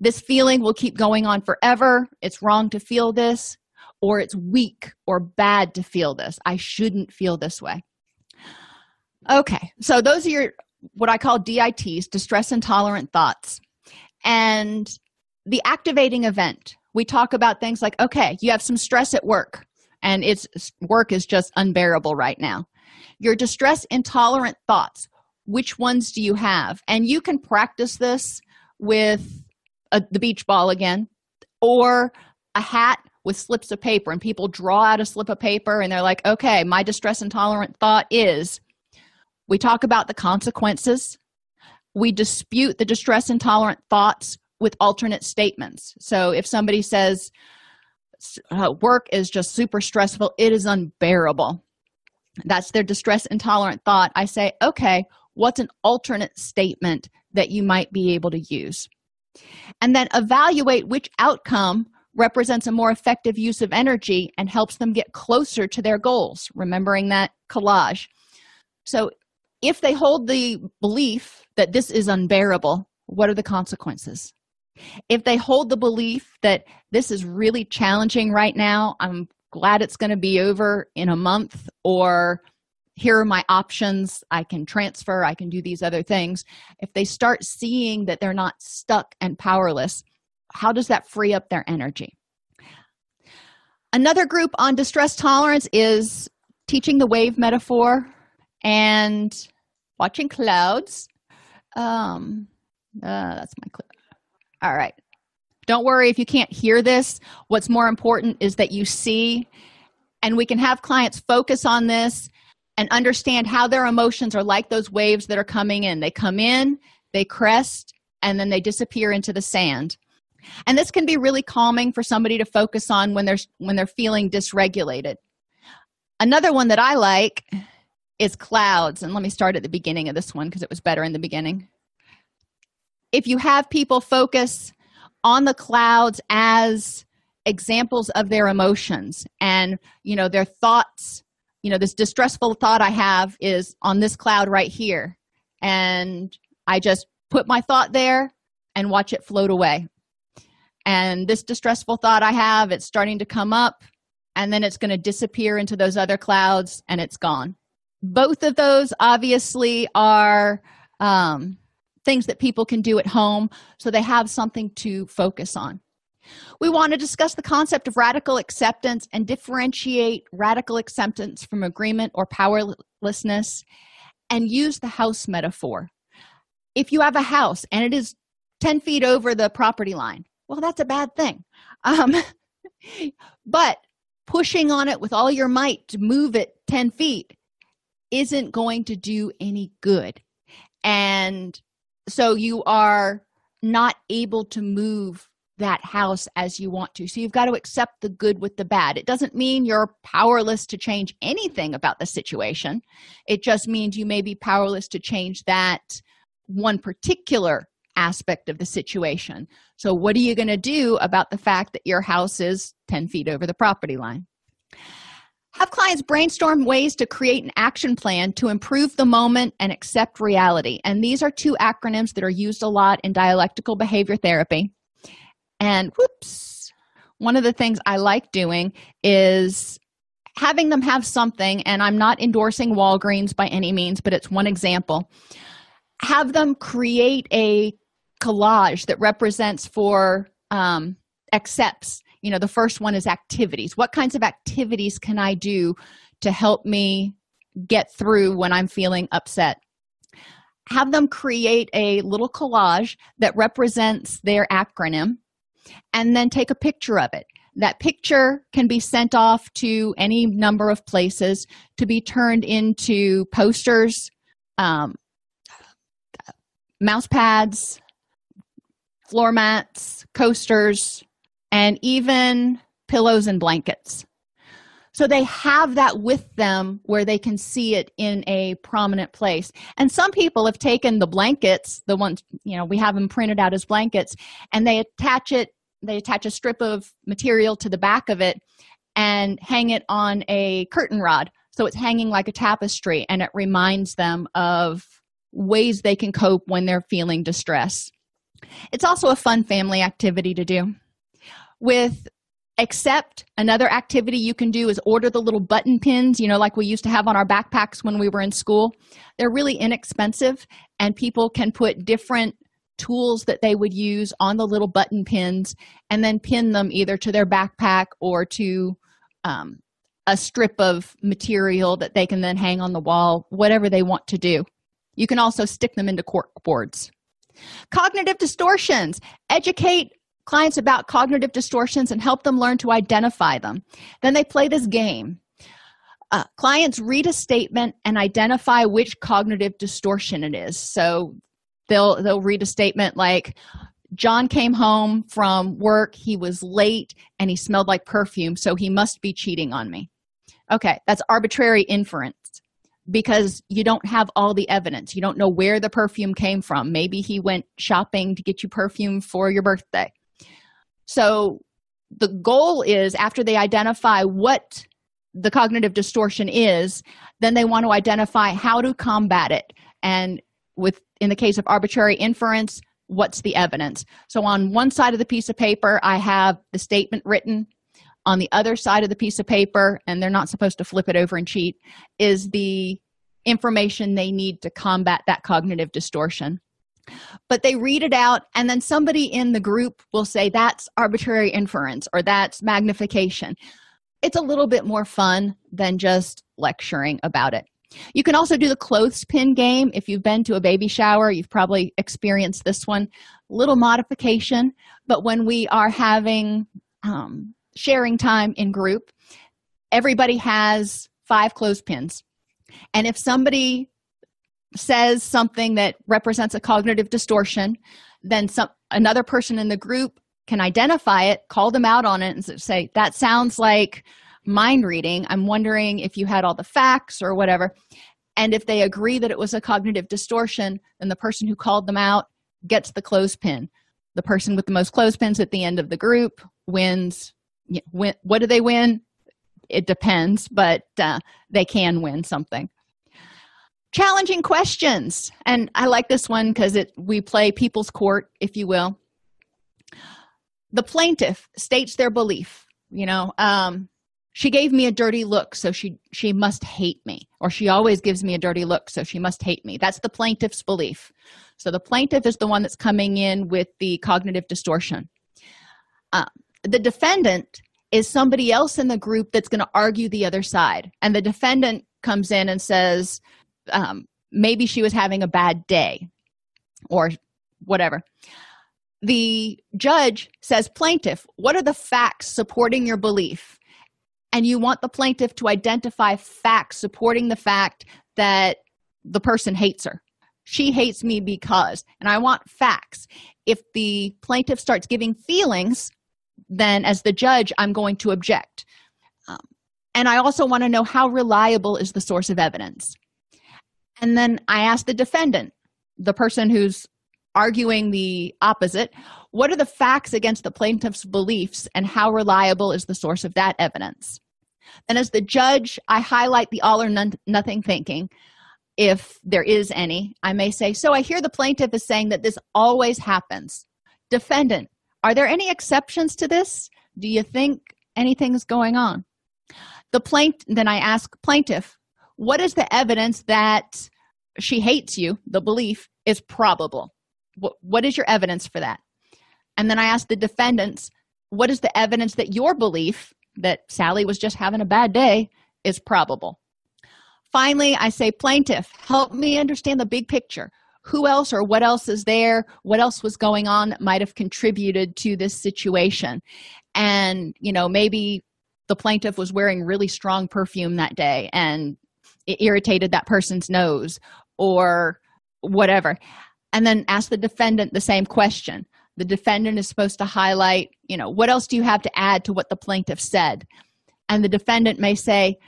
This feeling will keep going on forever. It's wrong to feel this, or it's weak or bad to feel this. I shouldn't feel this way. Okay, so those are your what I call DITs, distress intolerant thoughts. And the activating event, we talk about things like, okay, you have some stress at work and it's work is just unbearable right now. Your distress intolerant thoughts which ones do you have? And you can practice this with a, the beach ball again or a hat with slips of paper and people draw out a slip of paper and they're like okay my distress intolerant thought is we talk about the consequences. We dispute the distress intolerant thoughts with alternate statements. So if somebody says uh, work is just super stressful. It is unbearable. That's their distress intolerant thought. I say okay what's an alternate statement that you might be able to use? And then evaluate which outcome represents a more effective use of energy and helps them get closer to their goals remembering that collage. So if they hold the belief that this is unbearable what are the consequences if they hold the belief that this is really challenging right now i'm glad it's going to be over in a month or here are my options i can transfer i can do these other things. If they start seeing that they're not stuck and powerless how does that free up their energy? Another group on distress tolerance is teaching the wave metaphor and watching clouds. Um uh, that's my clip all right don't worry if you can't hear this what's more important is that you see and we can have clients focus on this and understand how their emotions are like those waves that are coming in. They come in, they crest, and then they disappear into the sand. And this can be really calming for somebody to focus on when they're when they're feeling dysregulated. Another one that I like is clouds. And let me start at the beginning of this one because it was better in the beginning. If you have people focus on the clouds as examples of their emotions and you know their thoughts you know this distressful thought i have is on this cloud right here. And i just put my thought there and watch it float away. And this distressful thought i have it's starting to come up and then it's going to disappear into those other clouds and it's gone. Both of those obviously are um, things that people can do at home so they have something to focus on we want to discuss the concept of radical acceptance and differentiate radical acceptance from agreement or powerlessness and use the house metaphor. If you have a house and it is 10 feet over the property line, well, that's a bad thing. Um, but pushing on it with all your might to move it 10 feet isn't going to do any good. And so you are not able to move that house as you want to. So you've got to accept the good with the bad. It doesn't mean you're powerless to change anything about the situation. It just means you may be powerless to change that one particular aspect of the situation. So, what are you going to do about the fact that your house is 10 feet over the property line. Have clients brainstorm ways to create an action plan to improve the moment and accept reality. And these are two acronyms that are used a lot in dialectical behavior therapy. And whoops, one of the things I like doing is having them have something, and I'm not endorsing Walgreens by any means, but it's one example. Have them create a collage that represents for um, accepts you know the first one is activities. What kinds of activities can i do to help me get through when i'm feeling upset? Have them create a little collage that represents their acronym and then take a picture of it. That picture can be sent off to any number of places to be turned into posters um, mouse pads floor mats coasters and even pillows and blankets. So they have that with them where they can see it in a prominent place. And some people have taken the blankets, the ones, you know, we have them printed out as blankets, and they attach it, they attach a strip of material to the back of it and hang it on a curtain rod. So it's hanging like a tapestry and it reminds them of ways they can cope when they're feeling distress. It's also a fun family activity to do with accept. Another activity you can do is order the little button pins you know like we used to have on our backpacks when we were in school. They're really inexpensive and people can put different tools that they would use on the little button pins and then pin them either to their backpack or to um, a strip of material that they can then hang on the wall whatever they want to do. You can also stick them into cork boards. Cognitive distortions. Educate clients about cognitive distortions and help them learn to identify them. Then they play this game. Uh, clients read a statement and identify which cognitive distortion it is. So they'll they'll read a statement like John came home from work, he was late and he smelled like perfume, so he must be cheating on me. Okay, that's arbitrary inference because you don't have all the evidence. You don't know where the perfume came from. Maybe he went shopping to get you perfume for your birthday. So the goal is after they identify what the cognitive distortion is, then they want to identify how to combat it. And with in the case of arbitrary inference, what's the evidence? So on one side of the piece of paper, I have the statement written. On the other side of the piece of paper, and they're not supposed to flip it over and cheat, is the information they need to combat that cognitive distortion but they read it out and then somebody in the group will say that's arbitrary inference or that's magnification. It's a little bit more fun than just lecturing about it. You can also do the clothespin game. If you've been to a baby shower you've probably experienced this one. Little modification but when we are having um, sharing time in group everybody has five clothespins and if somebody says something that represents a cognitive distortion then some another person in the group can identify it call them out on it and say that sounds like mind reading. I'm wondering if you had all the facts or whatever. And if they agree that it was a cognitive distortion then the person who called them out gets the clothespin. The person with the most clothespins at the end of the group wins. What do they win? It depends but uh, they can win something challenging questions. And i like this one because it we play people's court if you will. The plaintiff states their belief you know um, she gave me a dirty look so she she must hate me or she always gives me a dirty look so she must hate me. That's the plaintiff's belief. So the plaintiff is the one that's coming in with the cognitive distortion. Uh, the defendant is somebody else in the group that's going to argue the other side and the defendant comes in and says um, maybe she was having a bad day or whatever. The judge says plaintiff what are the facts supporting your belief? And you want the plaintiff to identify facts supporting the fact that the person hates her. She hates me because and i want facts. If the plaintiff starts giving feelings then as the judge i'm going to object. Um, and i also want to know how reliable is the source of evidence and then I asked the defendant, the person who's arguing the opposite, What are the facts against the plaintiff's beliefs, and how reliable is the source of that evidence? And as the judge, I highlight the all or none, nothing thinking. If there is any, I may say, So I hear the plaintiff is saying that this always happens. Defendant, are there any exceptions to this? Do you think anything's going on? The plaint then I ask plaintiff, what is the evidence that she hates you, the belief is probable? What, what is your evidence for that? And then I ask the defendants, what is the evidence that your belief that Sally was just having a bad day is probable? Finally, I say, plaintiff, help me understand the big picture. Who else or what else is there? What else was going on that might have contributed to this situation? And, you know, maybe the plaintiff was wearing really strong perfume that day and it irritated that person's nose or whatever. And then ask the defendant the same question. The defendant is supposed to highlight you know what else do you have to add to what the plaintiff said? And the defendant may say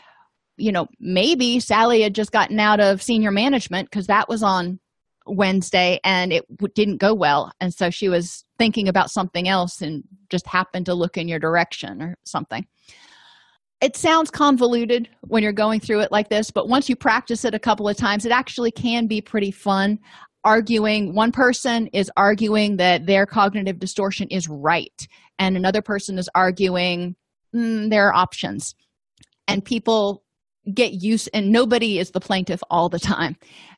you know maybe sally had just gotten out of senior management because that was on wednesday and it didn't go well. And so she was thinking about something else and just happened to look in your direction or something it sounds convoluted when you're going through it like this but once you practice it a couple of times it actually can be pretty fun. Arguing one person is arguing that their cognitive distortion is right and another person is arguing mm, there are options. And people get used and nobody is the plaintiff all the time.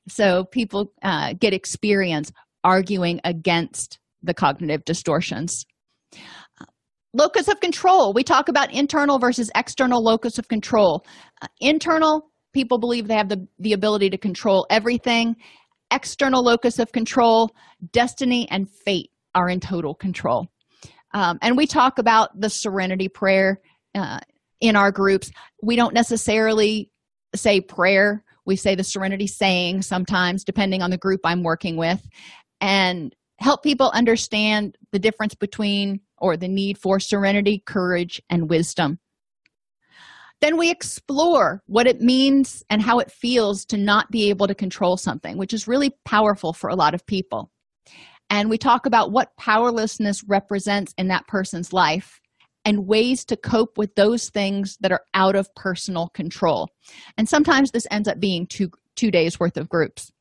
So people uh, get experience arguing against the cognitive distortions locus of control. We talk about internal versus external locus of control. Uh, internal people believe they have the, the ability to control everything. External locus of control destiny and fate are in total control. Um, and we talk about the serenity prayer uh, in our groups. We don't necessarily say prayer. We say the serenity saying sometimes depending on the group i'm working with and help people understand the difference between or the need for serenity, courage, and wisdom. Then we explore what it means and how it feels to not be able to control something, which is really powerful for a lot of people. And we talk about what powerlessness represents in that person's life and ways to cope with those things that are out of personal control. And sometimes this ends up being two, two days worth of groups.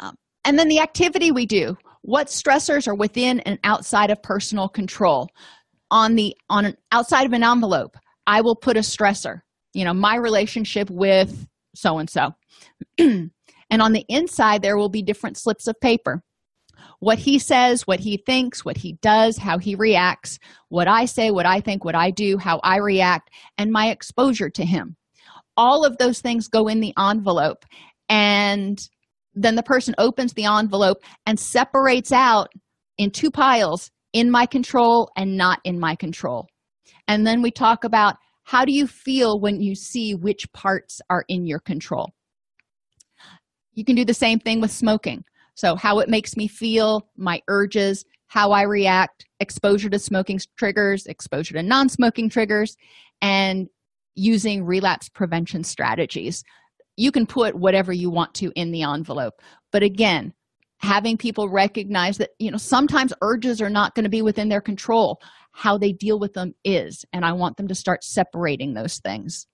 Um, and then the activity we do what stressors are within and outside of personal control. On the on an outside of an envelope i will put a stressor you know my relationship with so and so and on the inside there will be different slips of paper. What he says what he thinks what he does how he reacts what i say what i think what i do how i react and my exposure to him. All of those things go in the envelope and then the person opens the envelope and separates out in two piles in my control and not in my control. And then we talk about how do you feel when you see which parts are in your control. You can do the same thing with smoking. So how it makes me feel my urges how i react exposure to smoking triggers exposure to non-smoking triggers and using relapse prevention strategies you can put whatever you want to in the envelope. But again having people recognize that you know sometimes urges are not going to be within their control. How they deal with them is and i want them to start separating those things.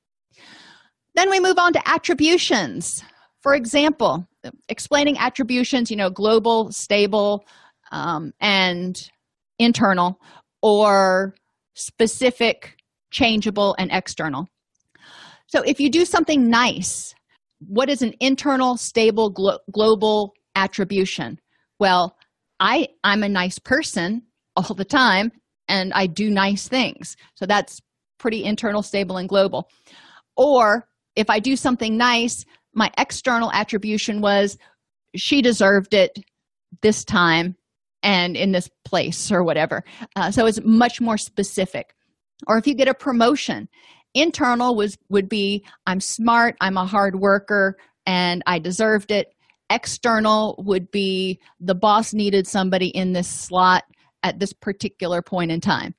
Then we move on to attributions. For example explaining attributions you know global stable um, and internal or specific changeable and external. So if you do something nice what is an internal stable glo- global attribution? Well i i'm a nice person all the time and i do nice things. So that's pretty internal stable and global. Or if i do something nice my external attribution was she deserved it this time and in this place or whatever. Uh, so it's much more specific. Or if you get a promotion internal was would be i'm smart i'm a hard worker and i deserved it. External would be the boss needed somebody in this slot at this particular point in time.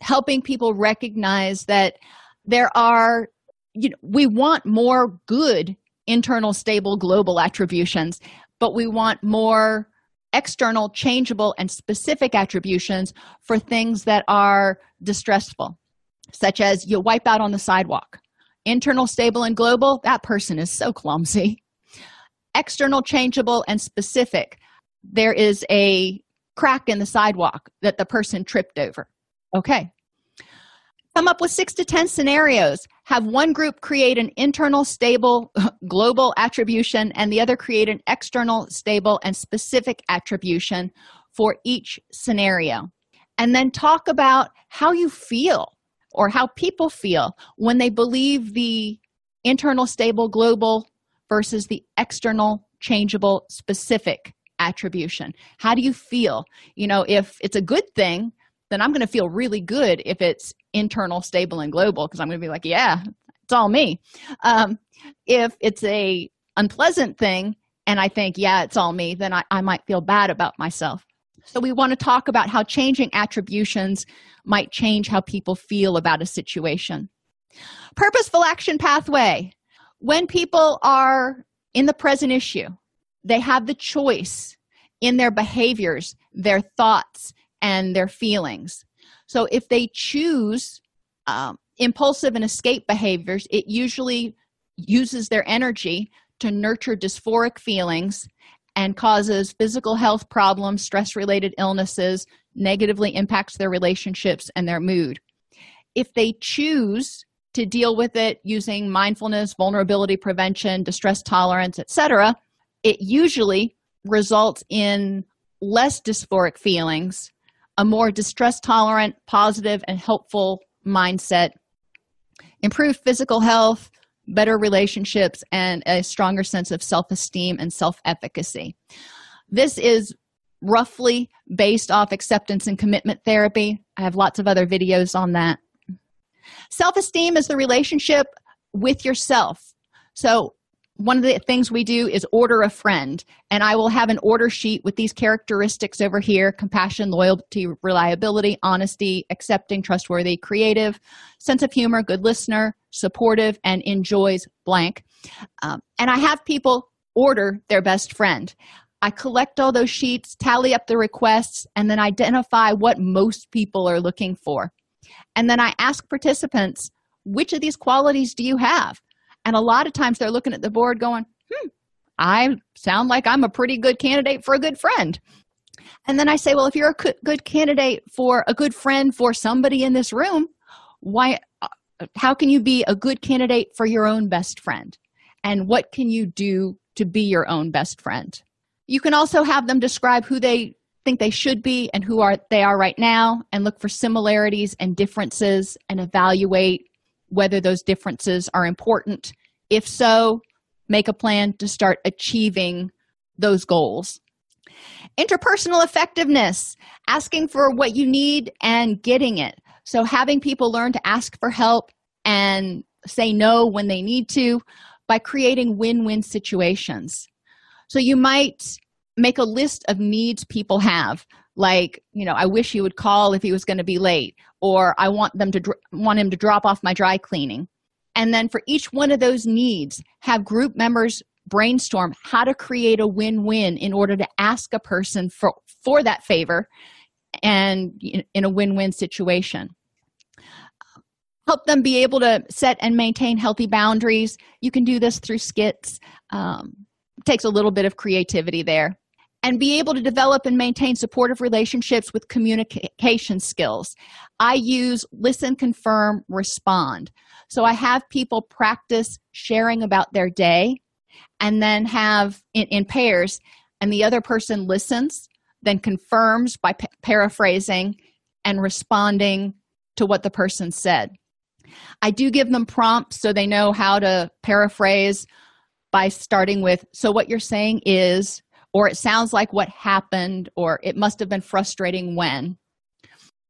Helping people recognize that there are you know we want more good internal stable global attributions but we want more external, changeable, and specific attributions for things that are distressful, such as you wipe out on the sidewalk. Internal, stable, and global, that person is so clumsy. External, changeable, and specific, there is a crack in the sidewalk that the person tripped over. Okay. Come up with six to 10 scenarios. Have one group create an internal, stable, global attribution, and the other create an external, stable, and specific attribution for each scenario. And then talk about how you feel or how people feel when they believe the internal, stable, global versus the external, changeable, specific attribution. How do you feel? You know if it's a good thing then i'm going to feel really good if it's internal stable and global because i'm going to be like yeah it's all me. Um, if it's a unpleasant thing and i think yeah it's all me then I, I might feel bad about myself so we want to talk about how changing attributions might change how people feel about a situation purposeful action pathway when people are in the present issue they have the choice in their behaviors, their thoughts, and their feelings. So if they choose um, impulsive and escape behaviors, it usually uses their energy to nurture dysphoric feelings and causes physical health problems, stress related illnesses, negatively impacts their relationships and their mood. If they choose to deal with it using mindfulness, vulnerability prevention, distress tolerance, etc., it usually results in less dysphoric feelings, a more distress tolerant, positive, and helpful mindset, improved physical health, better relationships, and a stronger sense of self esteem and self efficacy. This is roughly based off acceptance and commitment therapy. I have lots of other videos on that. Self esteem is the relationship with yourself. So, one of the things we do is order a friend and i will have an order sheet with these characteristics over here compassion loyalty reliability honesty accepting trustworthy creative sense of humor good listener supportive and enjoys blank. Um, and i have people order their best friend. I collect all those sheets tally up the requests and then identify what most people are looking for. And then i ask participants which of these qualities do you have? And a lot of times they're looking at the board going, hmm, I sound like I'm a pretty good candidate for a good friend. And then I say, well, if you're a good candidate for a good friend for somebody in this room, why, how can you be a good candidate for your own best friend? And what can you do to be your own best friend? You can also have them describe who they think they should be and who are they are right now and look for similarities and differences and evaluate whether those differences are important. If so, make a plan to start achieving those goals. Interpersonal effectiveness, asking for what you need and getting it. So, having people learn to ask for help and say no when they need to by creating win win situations. So, you might make a list of needs people have like you know i wish he would call if he was going to be late or i want them to dr- want him to drop off my dry cleaning and then for each one of those needs have group members brainstorm how to create a win-win in order to ask a person for for that favor and in a win-win situation help them be able to set and maintain healthy boundaries you can do this through skits um, takes a little bit of creativity there and be able to develop and maintain supportive relationships with communication skills. I use listen, confirm, respond. So I have people practice sharing about their day and then have in, in pairs, and the other person listens, then confirms by p- paraphrasing and responding to what the person said. I do give them prompts so they know how to paraphrase by starting with So, what you're saying is, or it sounds like what happened, or it must have been frustrating when.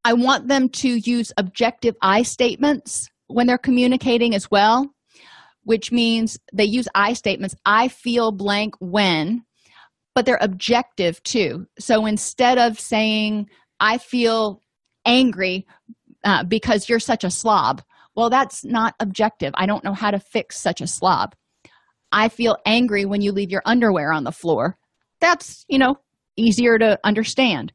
I want them to use objective I statements when they're communicating as well, which means they use I statements. I feel blank when, but they're objective too. So instead of saying, I feel angry uh, because you're such a slob, well, that's not objective. I don't know how to fix such a slob. I feel angry when you leave your underwear on the floor that's you know easier to understand.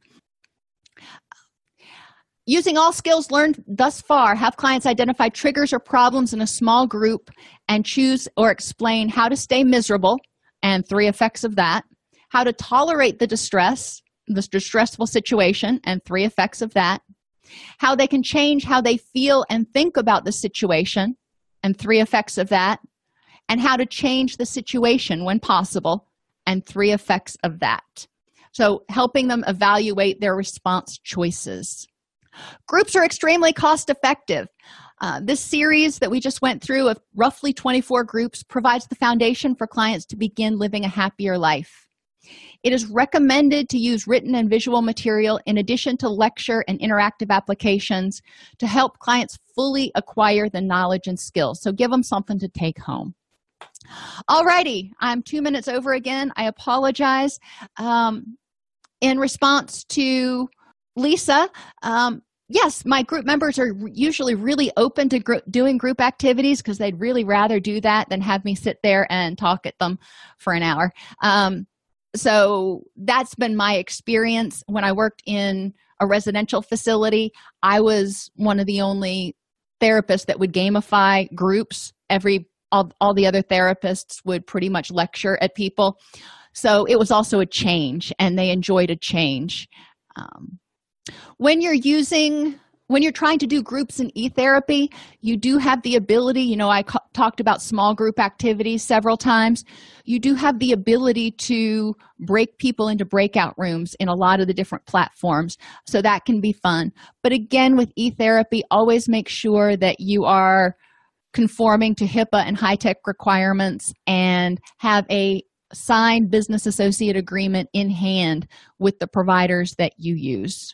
Using all skills learned thus far, have clients identify triggers or problems in a small group and choose or explain how to stay miserable and three effects of that, how to tolerate the distress, the distressful situation, and three effects of that, how they can change how they feel and think about the situation, and three effects of that, and how to change the situation when possible, and three effects of that. So, helping them evaluate their response choices. Groups are extremely cost effective. Uh, this series that we just went through of roughly 24 groups provides the foundation for clients to begin living a happier life. It is recommended to use written and visual material in addition to lecture and interactive applications to help clients fully acquire the knowledge and skills. So give them something to take home. Alrighty, I'm two minutes over again. I apologize. Um, in response to Lisa, um, yes, my group members are usually really open to gr- doing group activities because they'd really rather do that than have me sit there and talk at them for an hour. Um, so that's been my experience when I worked in a residential facility. I was one of the only therapists that would gamify groups. Every all, all the other therapists would pretty much lecture at people. So it was also a change, and they enjoyed a change. Um, when you're using when you're trying to do groups in e-therapy you do have the ability you know i ca- talked about small group activities several times. You do have the ability to break people into breakout rooms in a lot of the different platforms so that can be fun. But again with e-therapy always make sure that you are conforming to hipaa and HITECH requirements and have a signed business associate agreement in hand with the providers that you use